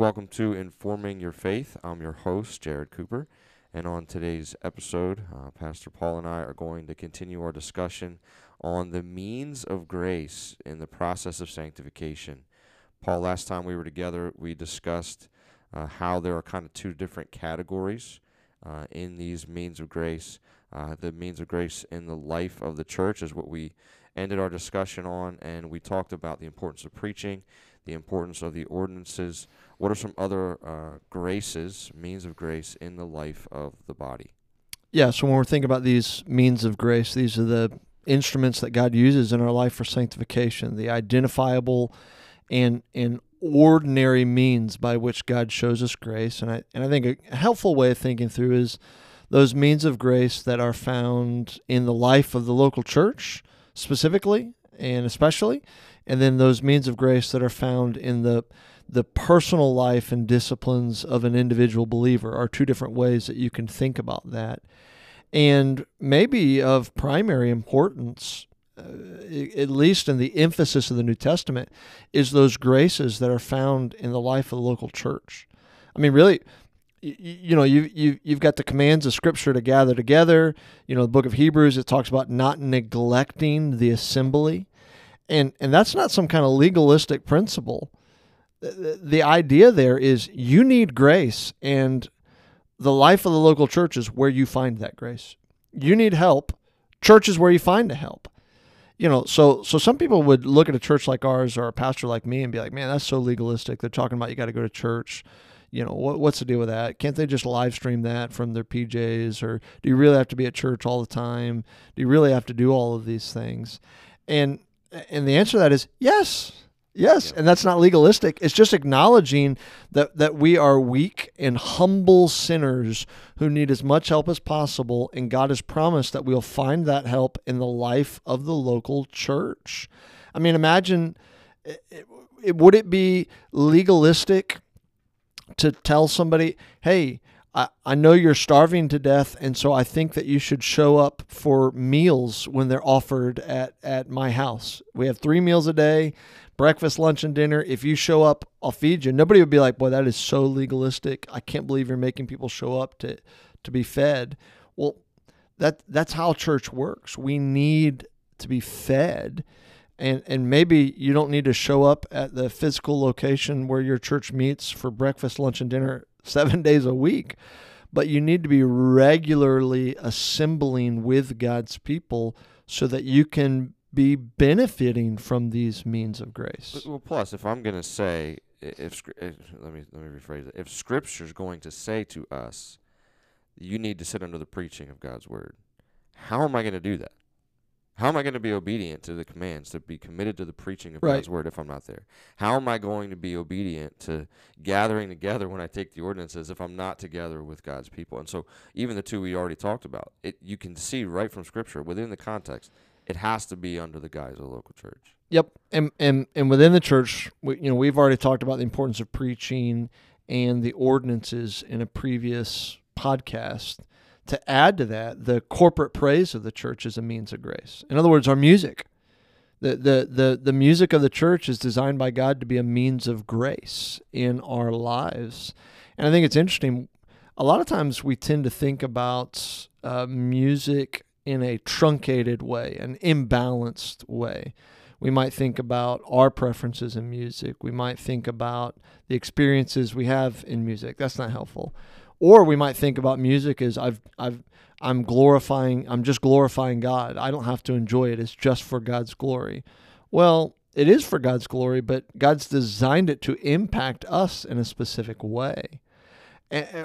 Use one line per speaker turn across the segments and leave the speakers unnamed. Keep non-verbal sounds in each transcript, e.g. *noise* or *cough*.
welcome to Informing Your Faith. I'm your host, Jared Cooper. And on today's episode, uh, Pastor Paul and I are going to continue our discussion on the means of grace in the process of sanctification. Paul, last time we were together, we discussed uh, how there are kind of two different categories uh, in these means of grace. Uh, the means of grace in the life of the church is what we ended our discussion on, and we talked about the importance of preaching, the importance of the ordinances. What are some other uh, graces, means of grace in the life of the body?
Yeah, so when we're thinking about these means of grace, these are the instruments that God uses in our life for sanctification, the identifiable and and ordinary means by which God shows us grace. And I and I think a helpful way of thinking through is those means of grace that are found in the life of the local church specifically and especially, and then those means of grace that are found in the the personal life and disciplines of an individual believer are two different ways that you can think about that. And maybe of primary importance, uh, at least in the emphasis of the New Testament, is those graces that are found in the life of the local church. I mean, really, you, know, you, you, you've got the commands of Scripture to gather together. You know, the book of Hebrews, it talks about not neglecting the assembly. And, and that's not some kind of legalistic principle. The, the idea there is you need grace, and the life of the local church is where you find that grace. You need help. Church is where you find the help. You know, so so some people would look at a church like ours or a pastor like me and be like, "Man, that's so legalistic." They're talking about you got to go to church. You know, what, what's the deal with that? Can't they just live stream that from their PJs? Or do you really have to be at church all the time? Do you really have to do all of these things? And and the answer to that is yes. Yes, and that's not legalistic. It's just acknowledging that that we are weak and humble sinners who need as much help as possible, and God has promised that we'll find that help in the life of the local church. I mean, imagine it, it, would it be legalistic to tell somebody, "Hey, I, I know you're starving to death, and so I think that you should show up for meals when they're offered at, at my house. We have three meals a day breakfast, lunch, and dinner. If you show up, I'll feed you. Nobody would be like, boy, that is so legalistic. I can't believe you're making people show up to, to be fed. Well, that that's how church works. We need to be fed. And, and maybe you don't need to show up at the physical location where your church meets for breakfast, lunch, and dinner seven *laughs* days a week, but you need to be regularly assembling with God's people so that you can be benefiting from these means of grace.
Well, plus, if I'm going to say, if, if, let me let me rephrase it, if Scripture is going to say to us, you need to sit under the preaching of God's word, how am I going to do that? How am I going to be obedient to the commands to be committed to the preaching of right. God's word if I'm not there? How am I going to be obedient to gathering together when I take the ordinances if I'm not together with God's people? And so, even the two we already talked about, it you can see right from Scripture within the context it has to be under the guise of the local church.
Yep, and and and within the church, we, you know, we've already talked about the importance of preaching and the ordinances in a previous podcast. To add to that, the corporate praise of the church is a means of grace. In other words, our music. The, the, the, the music of the church is designed by God to be a means of grace in our lives. And I think it's interesting. A lot of times we tend to think about uh, music in a truncated way, an imbalanced way. We might think about our preferences in music. We might think about the experiences we have in music. That's not helpful. Or we might think about music as I've I've I'm glorifying I'm just glorifying God. I don't have to enjoy it. It's just for God's glory. Well, it is for God's glory, but God's designed it to impact us in a specific way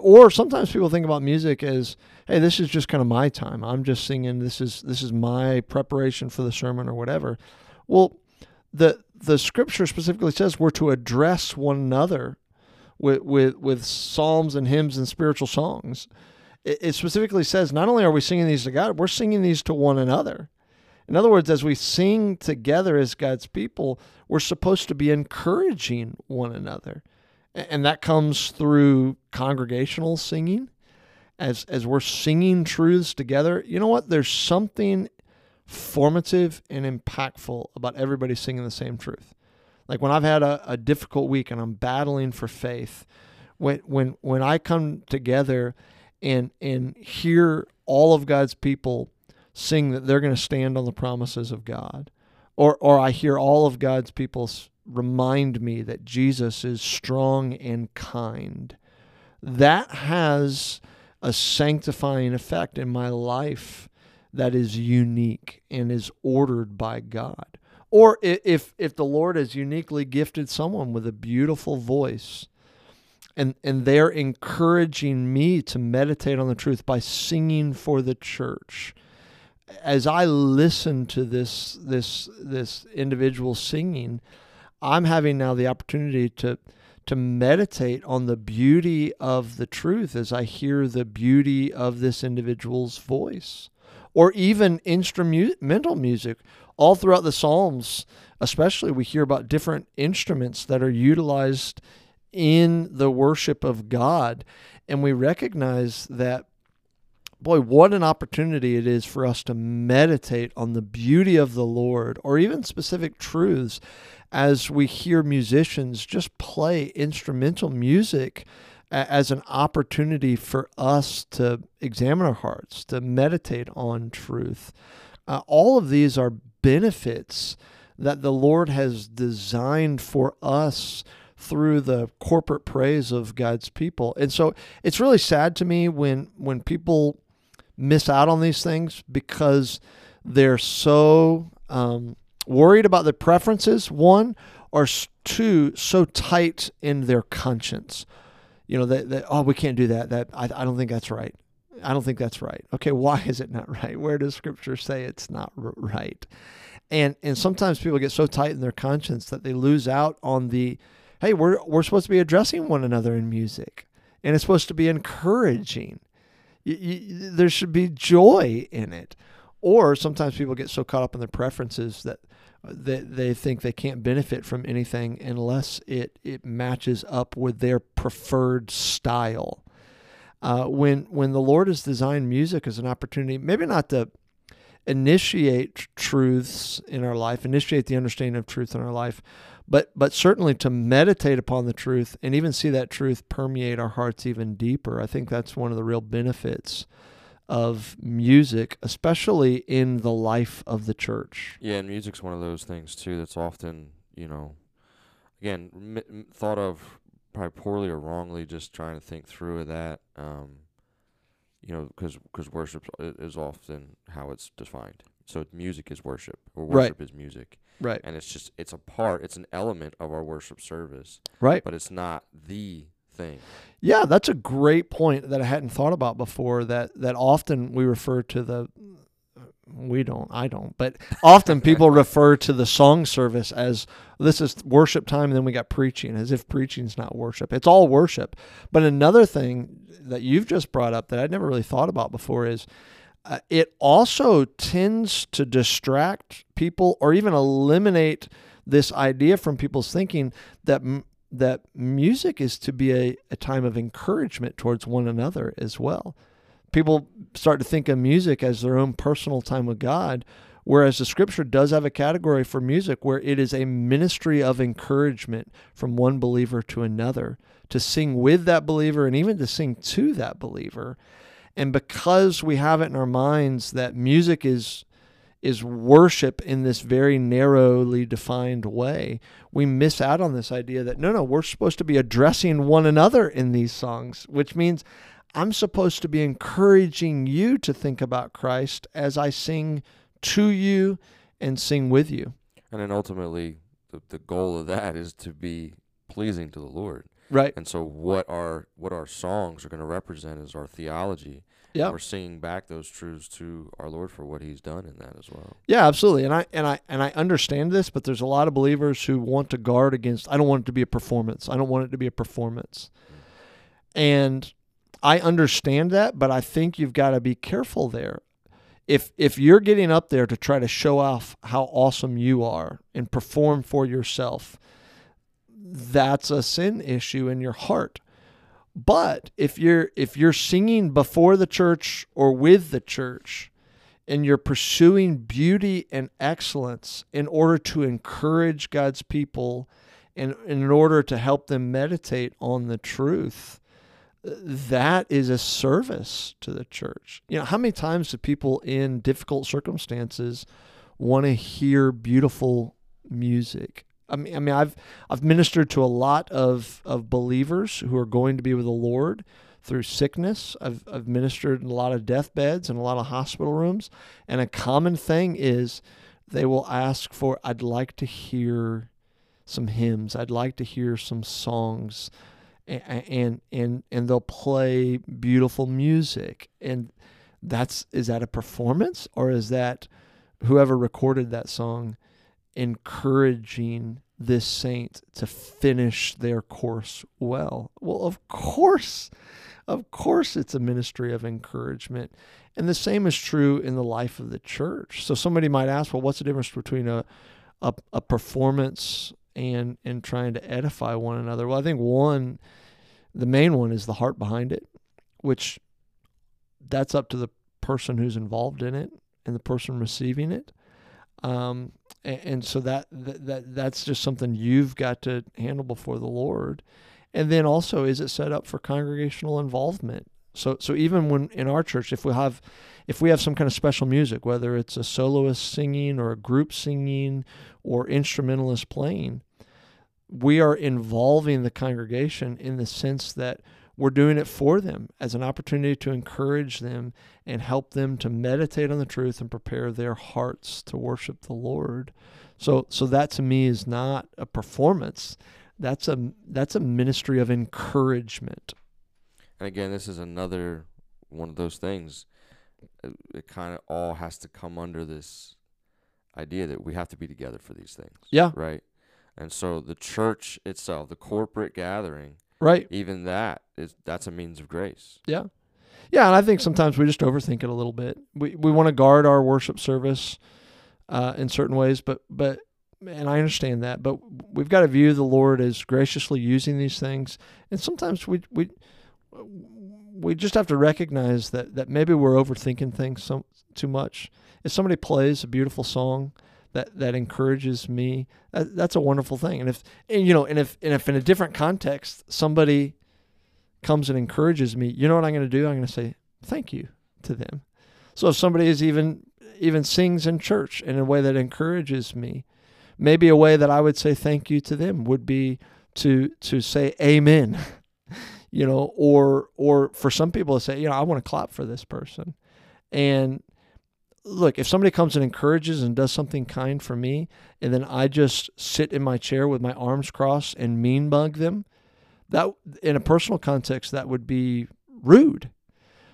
or sometimes people think about music as hey this is just kind of my time i'm just singing this is this is my preparation for the sermon or whatever well the the scripture specifically says we're to address one another with with with psalms and hymns and spiritual songs it, it specifically says not only are we singing these to god we're singing these to one another. In other words as we sing together as god's people we're supposed to be encouraging one another. And that comes through congregational singing. As as we're singing truths together you know what? There's something formative and impactful about everybody singing the same truth Like when I've had a, a difficult week and I'm battling for faith, when when when I come together and and hear all of God's people sing that they're going to stand on the promises of God, or or I hear all of God's people remind me that Jesus is strong and kind, that has a sanctifying effect in my life that is unique and is ordered by God. Or if if the Lord has uniquely gifted someone with a beautiful voice and and they're encouraging me to meditate on the truth by singing for the church as i listen to this this this individual singing i'm having now the opportunity to to meditate on the beauty of the truth as i hear the beauty of this individual's voice or even instrumental music all throughout the psalms especially we hear about different instruments that are utilized in the worship of God. And we recognize that, boy, what an opportunity it is for us to meditate on the beauty of the Lord or even specific truths as we hear musicians just play instrumental music as an opportunity for us to examine our hearts, to meditate on truth. Uh, all of these are benefits that the Lord has designed for us through the corporate praise of God's people. And so it's really sad to me when when people miss out on these things because they're so um, worried about their preferences, one, or two, so tight in their conscience. You know, that, that oh, we can't do that. That I, I don't think that's right. I don't think that's right. Okay, why is it not *laughs* right? Where does Scripture say it's not right? And and sometimes people get so tight in their conscience that they lose out on the hey, we're we're supposed to be addressing one another in music, and it's supposed to be encouraging. You, you, there should be joy in it. Or sometimes people get so caught up in their preferences that that they think they can't benefit from anything unless it it matches up with their preferred style. Uh, when when the Lord has designed music as an opportunity, maybe not to initiate truths in our life, initiate the understanding of truth in our life, but but certainly to meditate upon the truth and even see that truth permeate our hearts even deeper. I think that's one of the real benefits of music, especially in the life of the church.
Yeah, and music's one of those things too that's often, you know, again m- thought of probably poorly or wrongly. Just trying to think through that. Um, you know, because because worship is often how it's defined. So music is worship, or worship right. is music.
Right.
And it's just it's a part, it's an element of our worship service.
Right.
But it's not the thing.
Yeah, that's a great point that I hadn't thought about before. That that often we refer to the we don't i don't but often *laughs* people refer to the song service as this is worship time and then we got preaching as if preaching's not worship it's all worship but another thing that you've just brought up that i'd never really thought about before is uh, it also tends to distract people or even eliminate this idea from people's thinking that that music is to be a, a time of encouragement towards one another as well. People start to think of music as their own personal time with God, whereas the scripture does have a category for music where it is a ministry of encouragement from one believer to another, to sing with that believer and even to sing to that believer. And because we have it in our minds that music is is worship in this very narrowly defined way, we miss out on this idea that no, no, we're supposed to be addressing one another in these songs, which means I'm supposed to be encouraging you to think about Christ as I sing to you and sing with you.
And then ultimately, the, the goal of that is to be pleasing to the Lord.
Right.
And so what our what our songs are going to represent is our theology.
Yeah.
We're singing back those truths to our Lord for what He's done in that as well.
Yeah, absolutely. And I and I and I understand this, but there's a lot of believers who want to guard against. I don't want it to be a performance. I don't want it to be a performance. Mm-hmm. And I understand that, but I think you've got to be careful there. If if you're getting up there to try to show off how awesome you are and perform for yourself, that's a sin issue in your heart. But if you're if you're singing before the church or with the church and you're pursuing beauty and excellence in order to encourage God's people and in order to help them meditate on the truth, that is a service to the church. You know, how many times do people in difficult circumstances want to hear beautiful music? I mean, I mean, I've I've ministered to a lot of, of believers who are going to be with the Lord through sickness. I've I've ministered in a lot of deathbeds and a lot of hospital rooms, and a common thing is they will ask for, "I'd like to hear some hymns. I'd like to hear some songs." And and and they'll play beautiful music, and that's is that a performance or is that whoever recorded that song encouraging this saint to finish their course well. Well, of course, of course, it's a ministry of encouragement. And the same is true in the life of the church. So somebody might ask, well, what's the difference between a, a, a performance and, and trying to edify one another? Well, I think one, the main one is the heart behind it, which that's up to the person who's involved in it and the person receiving it. Um, and, and, so that, that that that's just something you've got to handle before the Lord. And then also, is it set up for congregational involvement? So so even when in our church, if we have if we have some kind of special music, whether it's a soloist singing or a group singing or instrumentalist playing, we are involving the congregation in the sense that we're doing it for them as an opportunity to encourage them and help them to meditate on the truth and prepare their hearts to worship the Lord. So so that to me is not a performance. That's a that's a ministry of encouragement.
And again, this is another one of those things. It, it kind of all has to come under this idea that we have to be together for these things.
Yeah.
Right. And so the church itself, the corporate gathering,
Right.
Even that is that's a means of grace.
Yeah. Yeah, and I think sometimes we just overthink it a little bit. We we want to guard our worship service uh, in certain ways, but but and I understand that, but we've got to view the Lord as graciously using these things, and sometimes we we we just have to recognize that that maybe we're overthinking things so too much. If somebody plays a beautiful song that that encourages me. That, that's a wonderful thing. And if and, you know, and if and if in a different context somebody comes and encourages me, you know what I'm going to do? I'm going to say thank you to them. So if somebody is even even sings in church in a way that encourages me, maybe a way that I would say thank you to them would be to to say amen. *laughs* you know, or or for some people to say, you know, I want to clap for this person. And look, if somebody comes and encourages and does something kind for me, and then I just sit in my chair with my arms crossed and mean bug them, that in a personal context, that would be rude.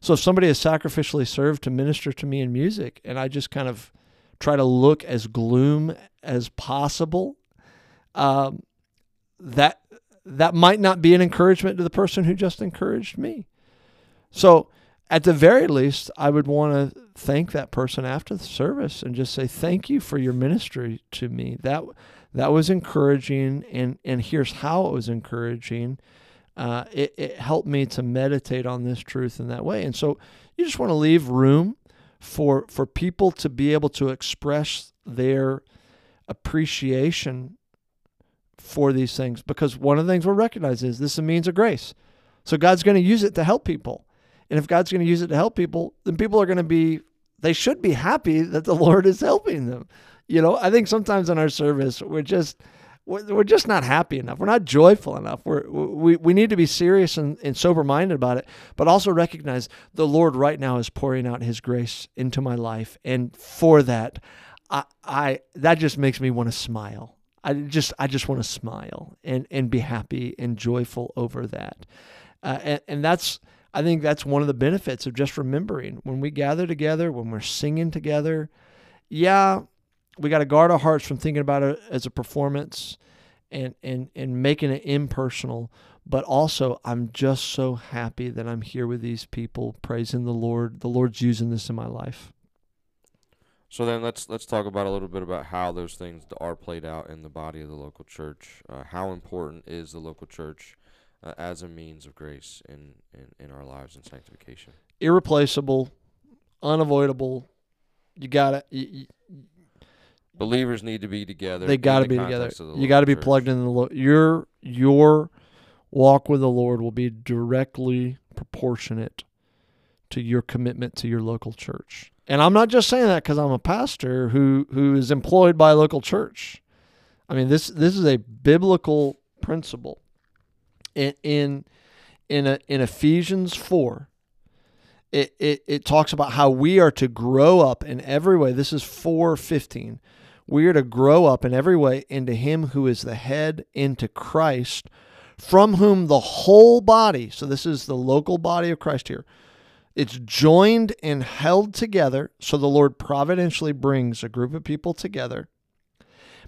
So if somebody has sacrificially served to minister to me in music, and I just kind of try to look as gloom as possible, um, that that might not be an encouragement to the person who just encouraged me. So at the very least, I would want to thank that person after the service and just say thank you for your ministry to me. That that was encouraging, and and here's how it was encouraging. Uh, it, it helped me to meditate on this truth in that way, and so you just want to leave room for for people to be able to express their appreciation for these things because one of the things we'll recognize is this is a means of grace. So God's going to use it to help people. And if God's going to use it to help people, then people are going to be, they should be happy that the *laughs* Lord is helping them. You know, I think sometimes in our service, we're just, we're just not happy enough. We're not joyful enough. We're, we, we need to be serious and, and sober minded about it, but also recognize the Lord right now is pouring out his grace into my life. And for that, I, I that just makes me want to smile. I just I just want to smile and, and be happy and joyful over that. Uh, and, and that's I think that's one of the benefits of just remembering when we gather together, when we're singing together. Yeah, we got to guard our hearts from thinking about it as a performance and and and making it impersonal. But also, I'm just so happy that I'm here with these people, praising the Lord. The Lord's using this in my life.
So then let's let's talk about a little bit about how those things are played out in the body of the local church. Uh, how important is the local church uh, as a means of grace in, in, in our lives and sanctification.
Irreplaceable, unavoidable, you gotta you,
Believers need to be together.
they got to
the
be together. You got to be
church.
plugged into the Lord. Your your walk with the Lord will be directly proportionate to your commitment to your local church. And I'm not just saying that because I'm a pastor who who is employed by a local church. I mean this this is a biblical principle. In in in, a, in Ephesians four, it, it it talks about how we are to grow up in every way. This is four fifteen. We are to grow up in every way into Him who is the head, into Christ, from whom the whole body, so this is the local body of Christ here, it's joined and held together. So the Lord providentially brings a group of people together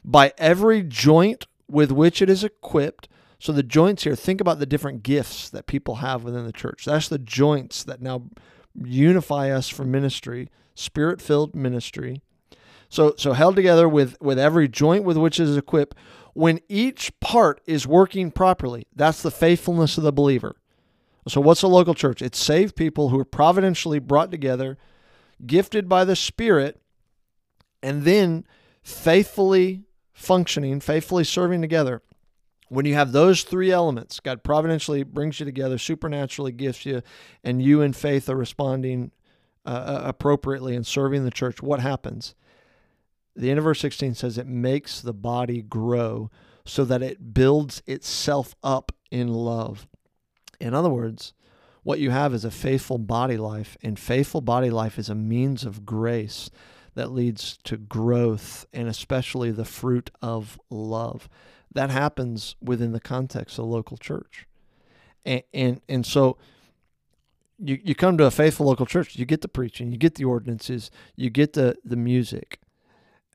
by every joint with which it is equipped. So the joints here, think about the different gifts that people have within the church. That's the joints that now unify us for ministry, spirit filled ministry. So so held together with with every joint with which it is equipped, when each part is working properly, that's the faithfulness of the believer. So what's a local church? It's saved people who are providentially brought together, gifted by the Spirit, and then faithfully functioning, faithfully serving together. When you have those three elements, God providentially brings you together, supernaturally gifts you, and you in faith are responding uh, appropriately and serving the church, what happens? The end of verse 16 says it makes the body grow so that it builds itself up in love. In other words, what you have is a faithful body life, and faithful body life is a means of grace that leads to growth and especially the fruit of love. That happens within the context of the local church. And, and, and so you, you come to a faithful local church, you get the preaching, you get the ordinances, you get the, the music.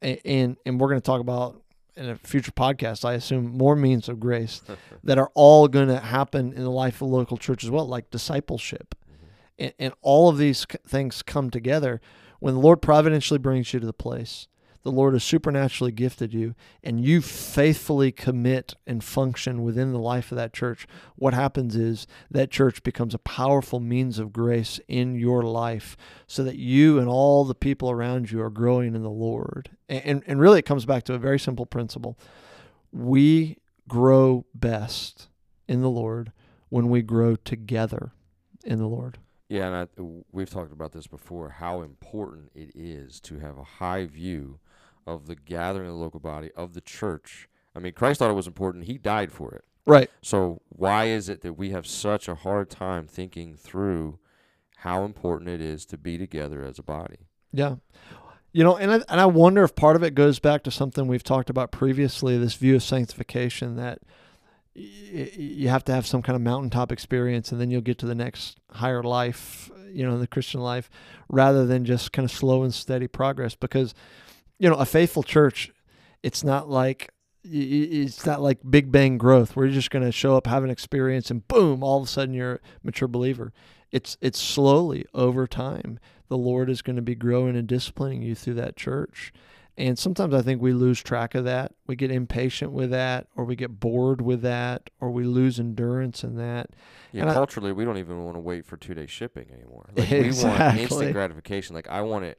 And, and, and we're going to talk about in a future podcast, I assume, more means of grace *laughs* that are all going to happen in the life of the local church as well, like discipleship. Mm-hmm. And, and all of these things come together when the Lord providentially brings you to the place. The Lord has supernaturally gifted you, and you faithfully commit and function within the life of that church. What happens is that church becomes a powerful means of grace in your life so that you and all the people around you are growing in the Lord. And, and, and really, it comes back to a very simple principle we grow best in the Lord when we grow together in the Lord.
Yeah, and I, we've talked about this before. How important it is to have a high view of the gathering of the local body of the church. I mean, Christ thought it was important. He died for it.
Right.
So why is it that we have such a hard time thinking through how important it is to be together as a body?
Yeah. You know, and I, and I wonder if part of it goes back to something we've talked about previously this view of sanctification that y- you have to have some kind of mountaintop experience and then you'll get to the next higher life, you know, in the Christian life, rather than just kind of slow and steady progress. Because, you know, a faithful church, it's not like it's not like big bang growth where you're just going to show up, have an experience, and boom, all of a sudden you're a mature believer. It's it's slowly over time. The Lord is going to be growing and disciplining you through that church. And sometimes I think we lose track of that. We get impatient with that, or we get bored with that, or we lose endurance in that.
Yeah,
And I-
culturally, we don't even want to wait for two day shipping anymore. Like, We want instant gratification. Like, I want it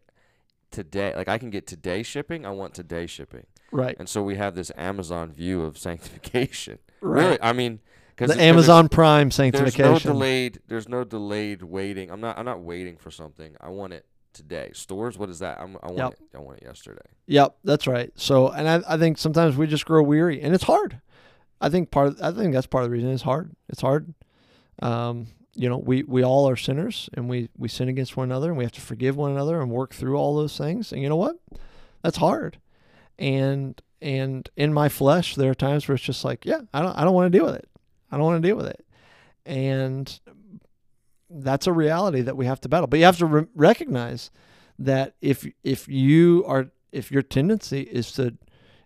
today. Like, I can get today shipping. I want today shipping.
Right.
And so we have this Amazon view of *laughs* sanctification.
Right.
Really, I mean, because
The Amazon Prime sanctification.
There's no delayed. There's no delayed waiting. I'm not. I'm not waiting for something. I want it today. Stores. What is that? I'm, I want
Yep.
it. I want it yesterday.
Yep, that's right. So, and I, I think sometimes we just grow weary, and it's hard. I think part. Of, I think that's part of the reason it's hard. It's hard. Um, you know, we we all are sinners, and we we sin against one another, and we have to forgive one another and work through all those things. And you know what? That's hard. And and in my flesh, there are times where it's just like, yeah, I don't I don't want to deal with it. I don't want to deal with it. And that's a reality that we have to battle. But you have to re- recognize that if if you are if your tendency is to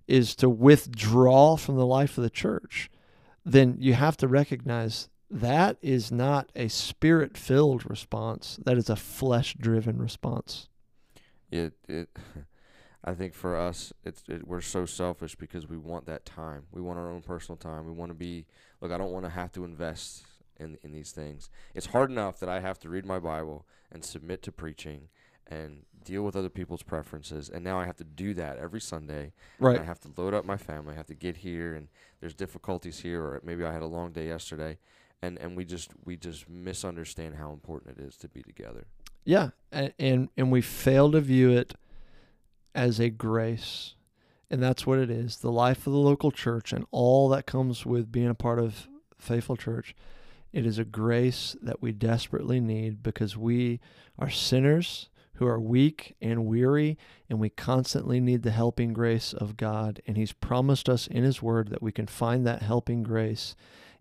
is to withdraw from the life of the church, then you have to recognize that is not a spirit filled response. That is a flesh driven response.
It. It. *laughs* I think for us, it's it, we're so selfish because we want that time. We want our own personal time. We want to be. Look, I don't want to have to invest in in these things. It's hard enough that I have to read my Bible and submit to preaching and deal with other people's preferences. And now I have to do that every Sunday.
Right.
I have to load up my family. I have to get here, and there's difficulties here, or maybe I had a long day yesterday, and and we just we just misunderstand how important it is to be together.
Yeah, and, and and we fail to view it as a grace. And that's what it is. The life of the local church and all that comes with being a part of faithful church. It is a grace that we desperately need because we are sinners who are weak and weary, and we constantly need the helping grace of God. And He's promised us in His Word that we can find that helping grace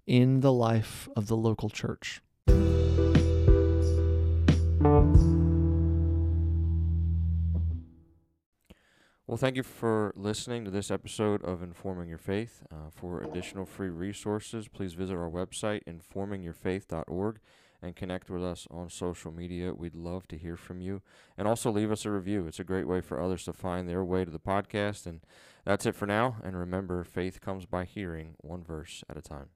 in the life of the local church.
Well, thank you for listening to this episode of Informing Your Faith. Uh, for additional free resources, please visit our website, informingyourfaith.org, and connect with us on social media. We'd love to hear from you. And also leave us a review. It's a great way for others to find their way to the podcast. And that's it for now. And remember, faith comes by hearing one verse at a time.